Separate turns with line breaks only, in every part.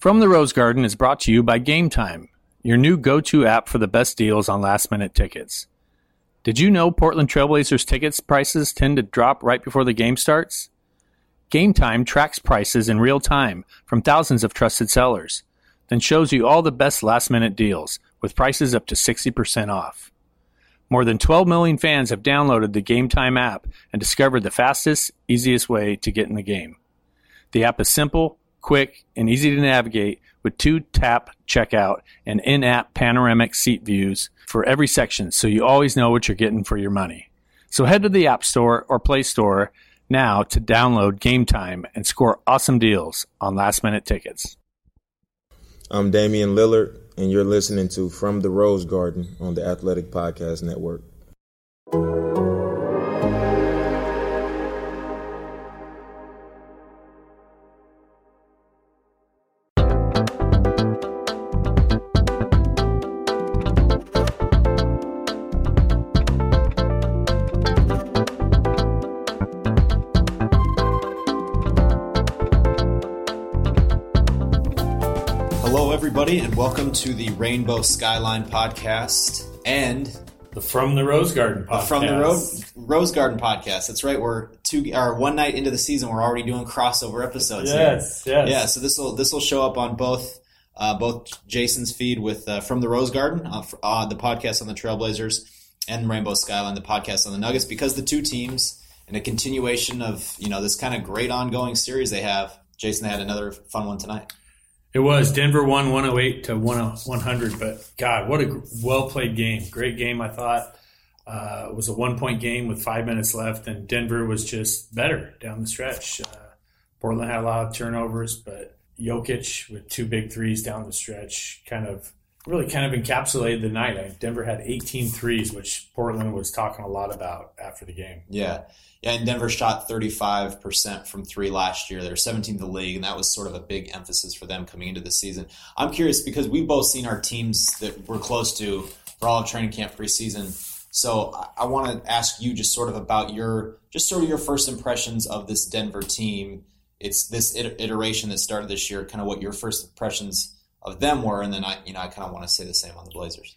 From the Rose Garden is brought to you by Game Time, your new go to app for the best deals on last minute tickets. Did you know Portland Trailblazers tickets prices tend to drop right before the game starts? Game Time tracks prices in real time from thousands of trusted sellers, then shows you all the best last minute deals with prices up to 60% off. More than 12 million fans have downloaded the Game Time app and discovered the fastest, easiest way to get in the game. The app is simple, quick, and easy to navigate with two tap checkout and in app panoramic seat views for every section so you always know what you're getting for your money. So head to the App Store or Play Store now to download Game Time and score awesome deals on last minute tickets.
I'm Damian Lillard, and you're listening to From the Rose Garden on the Athletic Podcast Network.
Hello, everybody, and welcome to the Rainbow Skyline podcast and
The From the Rose Garden podcast.
from the Ro- Rose Garden podcast. That's right. We're two or one night into the season. We're already doing crossover episodes.
Yes,
here.
yes.
Yeah. So this will this will show up on both uh, both Jason's feed with uh, from the Rose Garden, uh, uh, the podcast on the Trailblazers, and Rainbow Skyline, the podcast on the Nuggets, because the two teams in a continuation of you know this kind of great ongoing series they have. Jason they had another fun one tonight.
It was Denver won 108 to 100, but God, what a well played game. Great game, I thought. Uh, it was a one point game with five minutes left, and Denver was just better down the stretch. Uh, Portland had a lot of turnovers, but Jokic with two big threes down the stretch kind of really kind of encapsulated the night. Denver had 18 threes, which Portland was talking a lot about after the game.
Yeah. Yeah, and Denver shot 35% from three last year. They're 17th in the league, and that was sort of a big emphasis for them coming into the season. I'm curious because we've both seen our teams that we're close to for all of training camp preseason. So I, I want to ask you just sort of about your just sort of your first impressions of this Denver team. It's this iteration that started this year, kind of what your first impressions of them were, and then I you know I kind of want to say the same on the Blazers.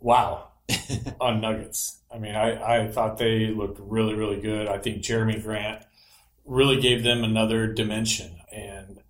Wow. on Nuggets. I mean, I, I thought they looked really, really good. I think Jerami Grant really gave them another dimension. And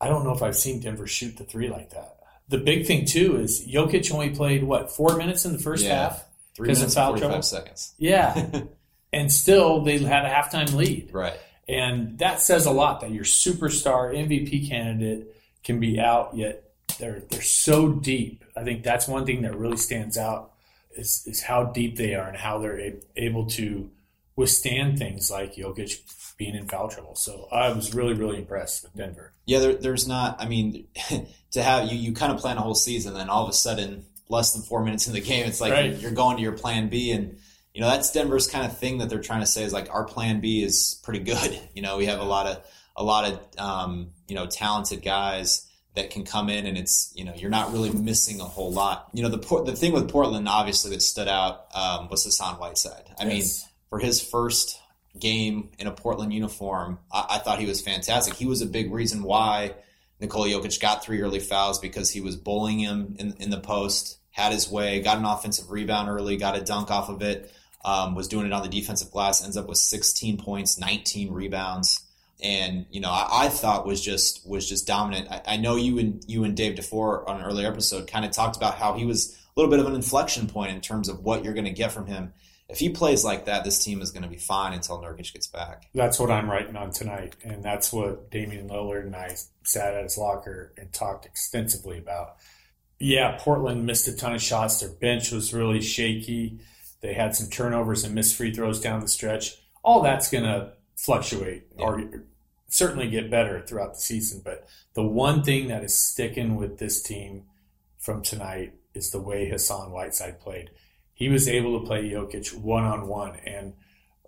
I don't know if I've seen Denver shoot the three like that. The big thing, too, is Jokic only played, what, four minutes in the first
Yeah.
half?
Three
'Cause of foul
and 45
trouble?
seconds.
Yeah. and still, they had a halftime lead.
Right.
And that says a lot that your superstar MVP candidate can be out, yet they're they're so deep. I think that's one thing that really stands out is, is how deep they are and how they're a- able to withstand things like Jokic being in foul trouble. So I was really, really impressed with Denver.
Yeah, there, there's not. I mean, to have you, you kind of plan a whole season, then all of a sudden, less than four minutes in the game, it's like
Right.
you're, you're going to your plan B, and you know that's Denver's kind of thing that they're trying to say is like our plan B is pretty good. You know, we have a lot of a lot of um, you know talented guys that can come in, and it's you know you're not really missing a whole lot. You know, the Port- the thing with Portland obviously that stood out um, was Hassan Whiteside. I mean for his first game in a Portland uniform, I, I thought he was fantastic. He was a big reason why Nikola Jokic got three early fouls because he was bullying him in, in the post, had his way, got an offensive rebound early, got a dunk off of it, um, was doing it on the defensive glass, ends up with 16 points, 19 rebounds. And you know, I, I thought was just was just dominant. I, I know you and you and Dave DeFore on an earlier episode kind of talked about how he was a little bit of an inflection point in terms of what you're going to get from him if he plays like that, this team is going to be fine until Nurkic gets back.
That's what I'm writing on tonight, and that's what Damian Lillard and I sat at his locker and talked extensively about. Yeah, Portland missed a ton of shots. Their bench was really shaky. They had some turnovers and missed free throws down the stretch. All that's going to fluctuate or certainly get better throughout the season. But the one thing that is sticking with this team from tonight is the way Hassan Whiteside played. He was able to play Jokic one on one, and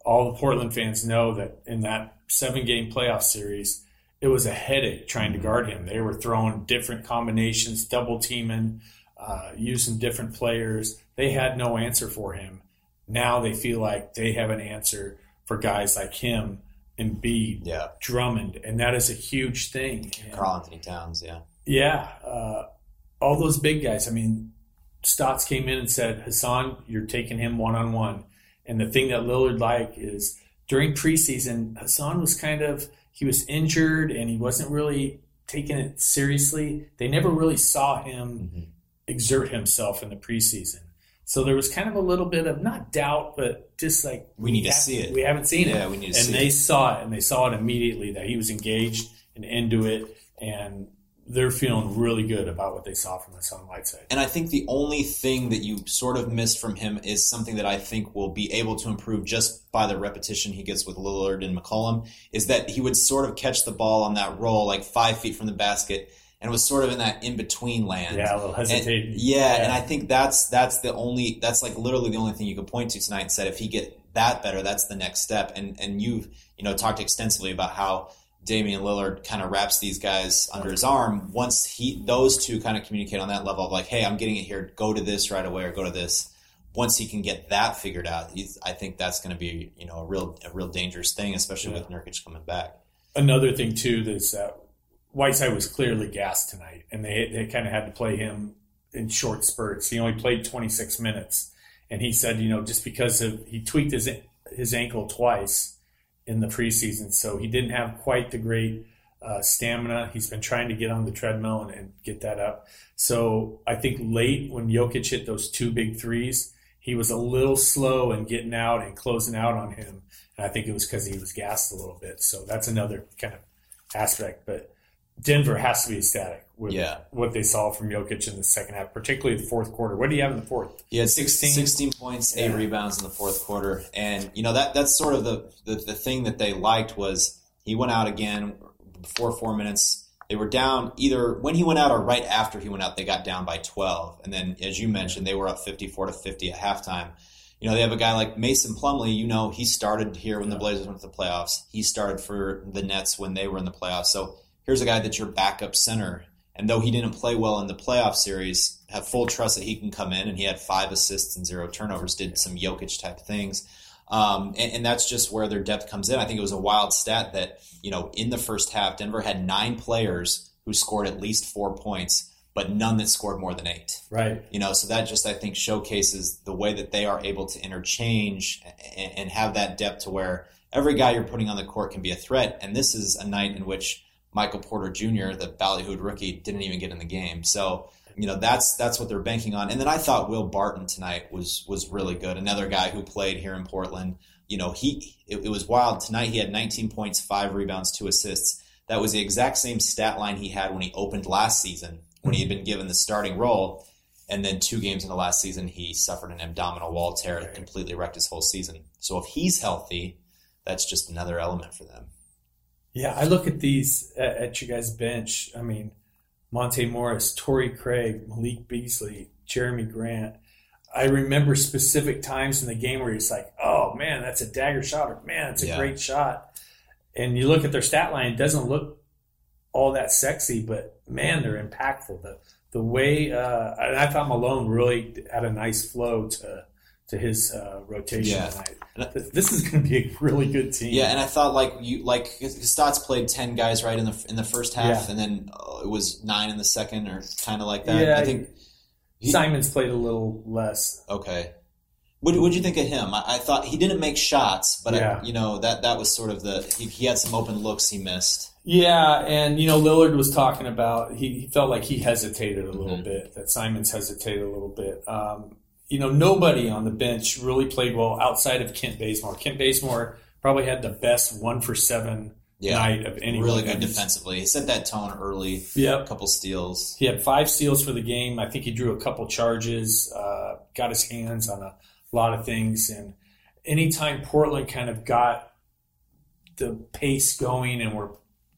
all the Portland fans know that in that seven game playoff series, it was a headache trying to guard him. They were throwing different combinations, double teaming, uh, using different players. They had no answer for him. Now they feel like they have an answer for guys like him Embiid,
Yeah.
Drummond, and that is a huge thing. And-
Carl Anthony Towns. Yeah.
yeah, uh, all those big guys. I mean, Stotts came in and said, Hassan, you're taking him one on one. And the thing that Lillard liked is during preseason, Hassan was kind of he was injured and he wasn't really taking it seriously. They never really saw him
Mhm.
exert himself in the preseason. So there was kind of a little bit of not doubt, but just like
We need to see it.
We haven't seen it
Yeah, we need to
and
see
they
it.
saw it and they saw it immediately that he was engaged and into it and they're feeling really good about what they saw from Hassan Whiteside.
And I think the only thing that you sort of missed from him is something that I think will be able to improve just by the repetition he gets with Lillard and McCollum is that he would sort of catch the ball on that roll like five feet from the basket and was sort of in that in between land.
Yeah, a little
And-
hesitating.
yeah, and I think that's that's the only that's like literally the only thing you could point to tonight and said if he get that better, that's the next step. And and you've you know talked extensively about how Damian Lillard kind of wraps these guys under his arm. Once he those two kind of communicate on that level of like, hey, I'm getting it here, go to this right away or go to this. Once he can get that figured out, he's, I think that's going to be you know a real a real dangerous thing, especially with Nurkic coming back.
Another thing too is that uh, Whiteside was clearly gassed tonight, and they they kind of had to play him in short spurts. He only played 26 minutes, and he said, you know, just because of he tweaked his his ankle twice in the preseason, so he didn't have quite the great uh, stamina. He's been trying to get on the treadmill and, and get that up. So I think late when Jokic hit those two big threes, he was a little slow in getting out and closing out on him. And I think it was because he was gassed a little bit. So that's another kind of aspect. But Denver has to be ecstatic with
Yeah.
what they saw from Jokic in the second half, particularly the fourth quarter. What do you have in the fourth?
He had 16,
16?
16 points, eight
Yeah.
rebounds in the fourth quarter, and you know that that's sort of the, the the thing that they liked was he went out again before four minutes. They were down either when he went out or right after he went out. They got down by twelve, and then as you mentioned, they were up fifty four to fifty at halftime. You know they have a guy like Mason Plumlee. You know he started here when the Blazers went to the playoffs. He started for the Nets when they were in the playoffs. So here's a guy that's your backup center. And though he didn't play well in the playoff series, have full trust that he can come in. And he had five assists and zero turnovers, did some Jokic type things. Um, and, and that's just where their depth comes in. I think it was a wild stat that, you know, in the first half, Denver had nine players who scored at least four points, but none that scored more than eight.
Right.
You know, so that just I think showcases the way that they are able to interchange and, and have that depth to where every guy you're putting on the court can be a threat. And this is a night in which Michael Porter Jr., the ballyhooed rookie, didn't even get in the game. So you know that's that's what they're banking on. And then I thought Will Barton tonight was was really good. Another guy who played here in Portland. You know, he it, it was wild tonight. He had 19 points, five rebounds, two assists. That was the exact same stat line he had when he opened last season, when he had been given the starting role. And then two games in the last season, he suffered an abdominal wall tear that completely wrecked his whole season. So if he's healthy, that's just another element for them.
Yeah, I look at these at, at you guys' bench. I mean, Monte Morris, Torrey Craig, Malik Beasley, Jerami Grant. I remember specific times in the game where it's like, oh man, that's a dagger shot, or man, that's a
Yeah.
great shot. And you look at their stat line, it doesn't look all that sexy, but man, they're impactful. The the way uh, I thought Malone really had a nice flow to to his uh, rotation
Yeah.
tonight. Th- This is going to be a really good team.
Yeah, and I thought like you like Stotts played ten guys right in the in the first half,
Yeah.
and then uh, it was nine in the second, or kind of like that.
Yeah,
I think. he-
Simons played a little less.
Okay. What would you think of him? I, I thought he didn't make shots, but
Yeah.
I, you know that that was sort of the he, he had some open looks he missed.
Yeah, and you know Lillard was talking about he, he felt like he hesitated a little
Mhm.
bit, that Simons hesitated a little bit. Um, you know, nobody on the bench really played well outside of Kent Bazemore. Kent Bazemore probably had the best one for seven
Yeah,
night of any.
really good defensively. He set that tone early. A couple steals.
He had five steals for the game. I think he drew a couple charges, uh, got his hands on a lot of things. And anytime Portland kind of got the pace going and were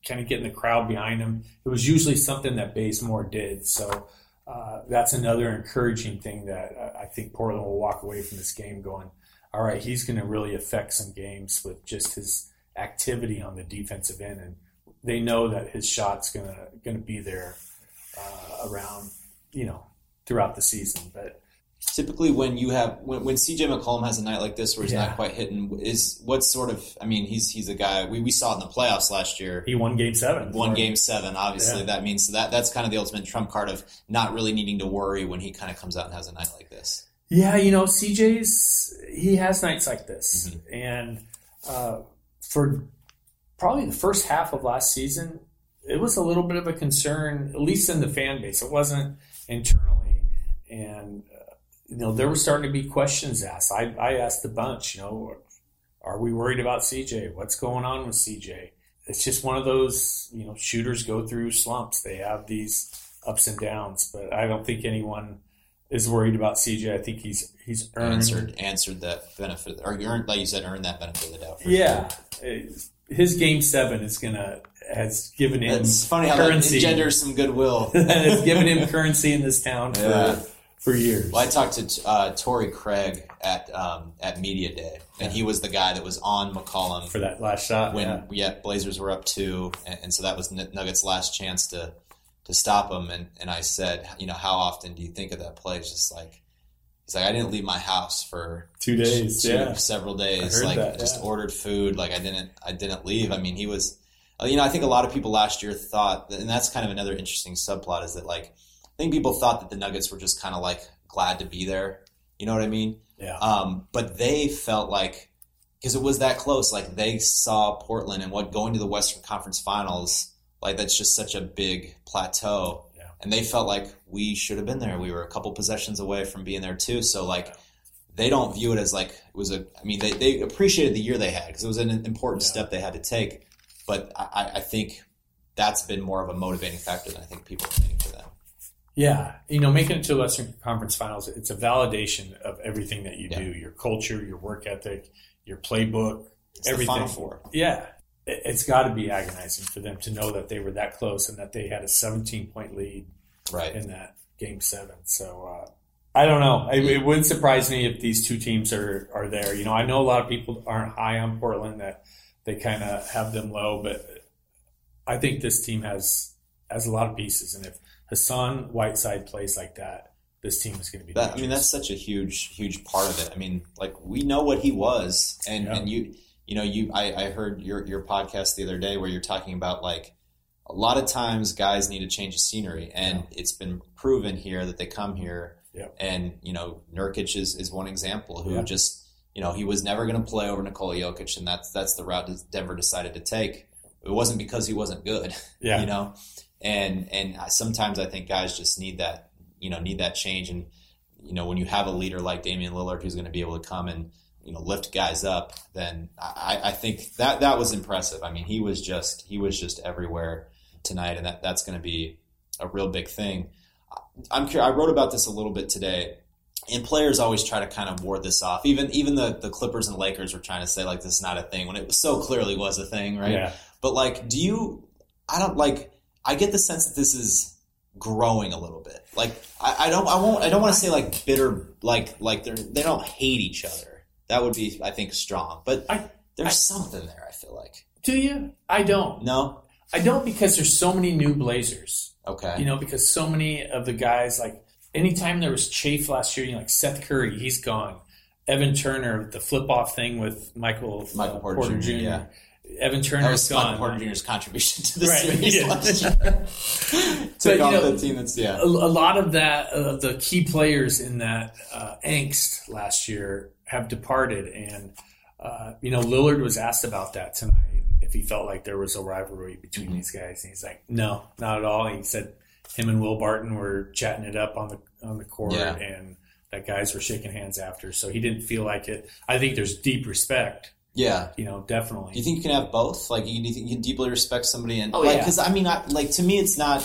kind of getting the crowd behind him, it was usually something that Bazemore did. So uh, that's another encouraging thing that uh, I think Portland will walk away from this game going, all right, he's going to really affect some games with just his activity on the defensive end. And they know that his shot's going to going to be there uh, around, you know, throughout the season. But
typically when you have when, when CJ McCollum has a night like this where he's
Yeah.
not quite hitting, is what sort of? I mean, he's he's a guy we, we saw in the playoffs last year.
He won Game Seven.
One game seven, obviously
Yeah.
that means so that that's kind of the ultimate trump card of not really needing to worry when he kind of comes out and has a night like this.
Yeah, you know, CJ's he has nights like this,
Mm-hmm.
and uh, for probably the first half of last season, it was a little bit of a concern, at least in the fan base. It wasn't internally, and you know there were starting to be questions asked. I, I asked a bunch. You know, are we worried about CJ? What's going on with CJ? It's just one of those. You know, shooters go through slumps. They have these ups and downs, but I don't think anyone is worried about CJ. I think he's he's earned.
Answered answered that benefit or you earned like you said earned that benefit of the doubt. for
Yeah, his game seven is gonna has given him
It's funny how that engenders some goodwill.
has given him currency in this town for
Yeah.
For years.
Well, I talked to uh, Torrey Craig at um, at media day, and he was the guy that was on McCollum
for that last shot.
when
yeah.
yeah. Blazers were up two, and, and so that was Nuggets' last chance to to stop them. And and I said, you know, how often do you think of that play? It's just like he's like, I didn't leave my house for
Two days,
two-
yeah.
several days. Like
that,
just
yeah.
ordered food. Like I didn't I didn't leave. I mean, he was. uh, You know, I think a lot of people last year thought, and that's kind of another interesting subplot, is that like think people thought that the Nuggets were just kind of like glad to be there. You know what I mean?
Yeah.
Um, but they felt like because it was that close, like they saw Portland and what going to the Western Conference Finals, like that's just such a big plateau.
Yeah.
And they felt like we should have been there. We were a couple possessions away from being there too. So like they don't view it as like it was a. I mean, they they appreciated the year they had because it was an important
Yeah.
step they had to take. But I, I- I think that's been more of a motivating factor than I think people think for them.
Yeah, you know, making it to the Western Conference Finals, it's a validation of everything that you
Yeah.
do, your culture, your work ethic, your playbook,
It's
everything.
the Final Four.
Yeah, it- it's got to be agonizing for them to know that they were that close and that they had a 17 point lead
Right.
in that game seven. So uh, I don't know. It, it wouldn't surprise me if these two teams are are there. You know, I know a lot of people aren't high on Portland; that they kind of have them low, but I think this team has has a lot of pieces, and if Hassan Whiteside plays like that, this team is going to be.
That, I mean, that's such a huge, huge part of it. I mean, like we know what he was, and
Yeah.
and you, you know, you. I, I heard your your podcast the other day where you're talking about like a lot of times guys need to change the scenery, and it's been proven here that they come here,
Yeah.
and you know, Nurkic is is one example who
Yeah.
just you know he was never going to play over Nikola Jokic, and that's that's the route Denver decided to take. It wasn't because he wasn't good,
yeah,
you know and and sometimes i think guys just need that you know need that change and you know when you have a leader like damian lillard who's going to be able to come and you know lift guys up then i i think that that was impressive i mean he was just he was just everywhere tonight and that that's going to be a real big thing i'm cur- i wrote about this a little bit today and players always try to kind of ward this off even even the the clippers and lakers were trying to say like this is not a thing when it so clearly was a thing right
yeah.
but like, do you? I don't like. I get the sense that this is growing a little bit. Like, I, I don't. I won't. I don't want to say like bitter. Like, like they're they don't hate each other. That would be, I think, strong. But
I-
there's
I-
something there. I feel like
Do you? I don't.
no.
I don't because there's so many new Blazers.
Okay.
You know, because so many of the guys, like anytime there was chafe last year, you know, like Seth Curry, he's gone. Evan Turner, the flip off thing with Michael,
Michael
uh,
Porter Jr., yeah.
Evan
that
Turner's
was
gone.
Michael Porter Jr.'s contribution to the
Right,
series
yeah.
last year.
But,
Took
you
off
know,
the team that's yeah.
a, a lot of that, uh, the key players in that uh, angst last year have departed, and uh, you know Lillard was asked about that tonight if he felt like there was a rivalry between
Mm-hmm.
these guys, and he's like, no, not at all. He said him and Will Barton were chatting it up on the on the court,
Yeah.
and that guys were shaking hands after, so he didn't feel like it. I think there's deep respect,
Yeah.
you know, definitely.
Do you think you can have both? Like, you, do you think you can deeply respect somebody and
Oh,
like,
yeah.
because I mean, I, like to me, it's not,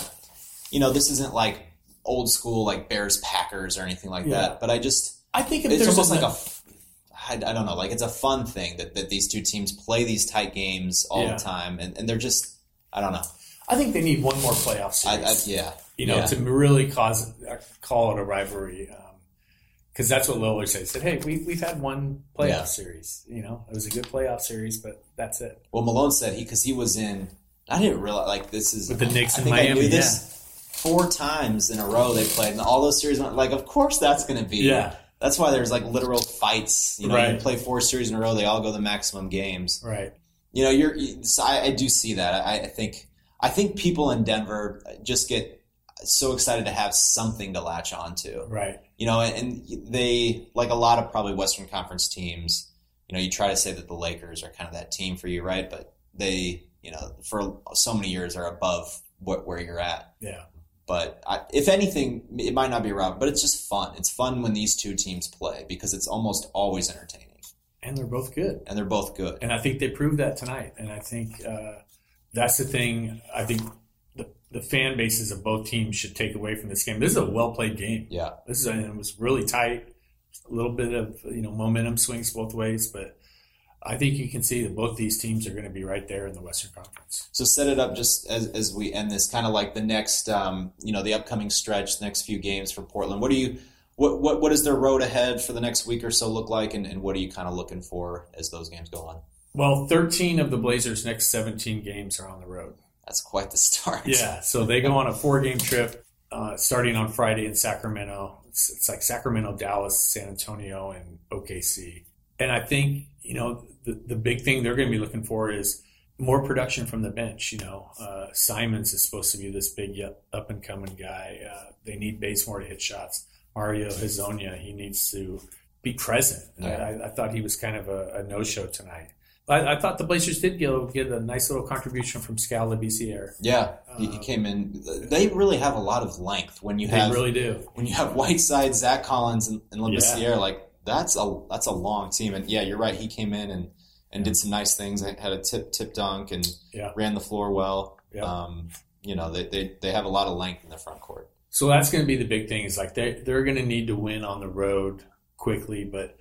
you know, this isn't like old school like Bears Packers or anything like
Yeah.
that. But I just,
I think if
it's
there's
almost like a, f- I, I don't know, like it's a fun thing that, that these two teams play these tight games all
Yeah.
the time, and, and they're just, I don't know,
I think they need one more playoff series.
I, yeah,
you know,
Yeah.
to really cause uh, call it a rivalry. Because that's what Lillard said. He said, "Hey, we we've had one playoff
Yeah.
series. You know, it was a good playoff series, but that's it."
Well, Malone said he because he was in. I didn't realize like this is
With the Knicks
I
in
think I
Miami,
knew this four times in a row they played, and all those series went like, of course that's going to be.
Yeah.
That's why there's like literal fights. You know,
Right.
you play four series in a row, they all go the maximum games.
Right.
You know, you're. you- so I, I do see that. I, I think. I think people in Denver just get so excited to have something to latch onto.
Right.
You know, and they like a lot of probably Western Conference teams. You know, you try to say that the Lakers are kind of that team for you, right? But they, you know, for so many years are above what where you're at.
Yeah.
But I, if anything, it might not be around, but it's just fun. It's fun when these two teams play because it's almost always entertaining,
And they're both good.
and they're both good.
And I think they proved that tonight. And I think uh, that's the thing. I think the, fan bases of both teams should take away from this game. This is a well played game.
Yeah,
This is and it was really tight. A little bit of you know momentum swings both ways, but I think you can see that both these teams are going to be right there in the Western Conference.
So set it up just as, as we end this, kind of like the next, um, you know, the upcoming stretch, the next few games for Portland. What do you, what what what does their road ahead for the next week or so look like, and, and what are you kind of looking for as those games go on?
Well, 13 of the Blazers' next 17 games are on the road.
That's quite the start.
Yeah, so they go on a four game trip uh, starting on Friday in Sacramento. It's, it's like Sacramento, Dallas, San Antonio, and OKC. And I think, you know, the, the big thing they're going to be looking for is more production from the bench. You know, uh, Simons is supposed to be this big up and coming guy. Uh, they need Bazemore to hit shots. Mario Hezonja, he needs to be present.
Yeah.
I, I thought he was kind of a, a no show tonight. I, I thought the Blazers did go get a nice little contribution from Skal Labissiere.
Yeah, he, he came in. They really have a lot of length when you
They
have
really do.
when you have Whiteside, Zach Collins, and, and Labissiere. Like that's a that's a long team. And yeah, you're right. He came in and and did some nice things. Had a tip tip dunk and
Yeah.
ran the floor well.
Yeah.
Um, you know, they, they they have a lot of length in the front court.
So that's going to be the big thing. Is like they they're going to need to win on the road quickly. But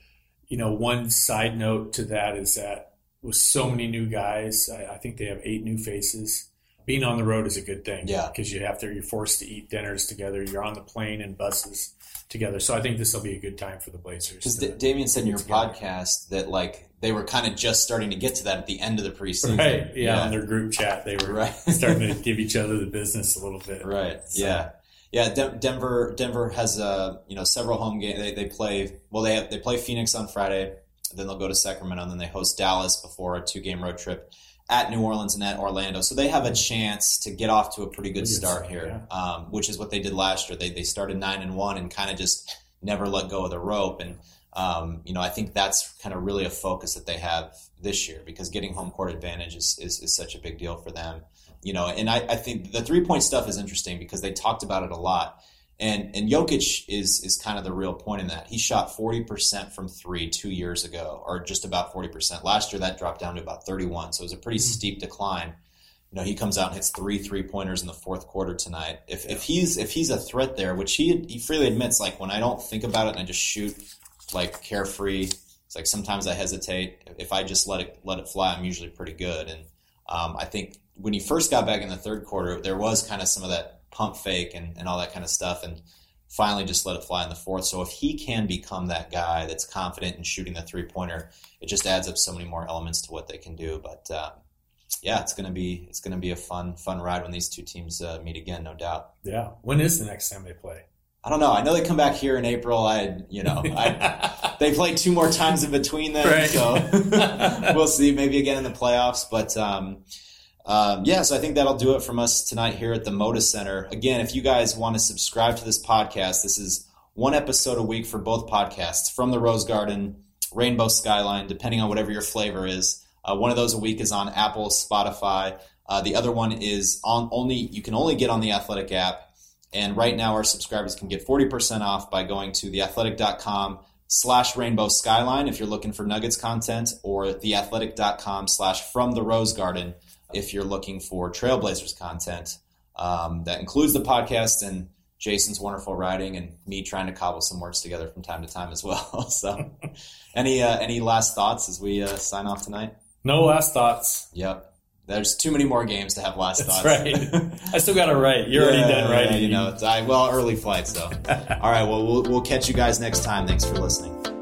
you know, one side note to that is that with so many new guys, I, I think they have eight new faces. Being on the road is a good thing.
Yeah.
because you have to you're forced to eat dinners together. You're on the plane and buses together. So I think this will be a good time for the Blazers.
Because D- Damian said in your
together.
podcast that like they were kind of just starting to get to that at the end of the preseason.
Right. Yeah, On their group chat, they were
Right.
starting to give each other the business a little bit.
Right.
So-
Yeah. Yeah. Den- Denver. Denver has uh, you know several home games. They, they play. Well, they have, they play Phoenix on Friday. Then they'll go to Sacramento, and then they host Dallas before a two game road trip at New Orleans and at Orlando. So they have a chance to get off to a pretty good start here, um, which is what they did last year. They they started nine and one and kind of just never let go of the rope. And um, you know, I think that's kind of really a focus that they have this year because getting home court advantage is, is, is such a big deal for them you know, and I, I think the three point stuff is interesting because they talked about it a lot. And and Jokic is is kind of the real point in that. He shot forty percent from three two years ago, or just about forty percent. Last year that dropped down to about thirty one. So it was a pretty steep decline. You know, he comes out and hits three three pointers in the fourth quarter tonight. If if he's if he's a threat there, which he he freely admits, like when I don't think about it and I just shoot like carefree, it's like sometimes I hesitate. If I just let it let it fly, I'm usually pretty good. And um, I think when he first got back in the third quarter, there was kind of some of that pump fake and, and all that kind of stuff, and finally just let it fly in the fourth. So if he can become that guy that's confident in shooting the three pointer, it just adds up so many more elements to what they can do. But uh, yeah, it's gonna be it's gonna be a fun fun ride when these two teams uh, meet again, no doubt.
Yeah. When is the next time they play?
I don't know. I know they come back here in April. I you know I they play two more times in between then,
Right.
so we'll see. Maybe again in the playoffs, but um, um, yeah. So I think that'll do it from us tonight here at the Moda Center. Again, if you guys want to subscribe to this podcast, this is one episode a week for both podcasts from the Rose Garden, Rainbow Skyline, depending on whatever your flavor is. Uh, one of those a week is on Apple, Spotify. Uh, the other one is on only you can only get on the Athletic app. And right now, our subscribers can get 40% off by going to theathletic.com slash rainbow skyline if you're looking for Nuggets content, or theathletic.com slash from the rose garden if you're looking for Trailblazers content. Um, that includes the podcast and Jason's wonderful writing and me trying to cobble some words together from time to time as well. so, any uh, any last thoughts as we uh, sign off tonight?
No last thoughts.
Yep. There's too many more games to have last
That's
thoughts.
right. I still got to write. You're already done writing.
You know, it's, I, well, early flights So, all right. Well, we'll we'll catch you guys next time. Thanks for listening.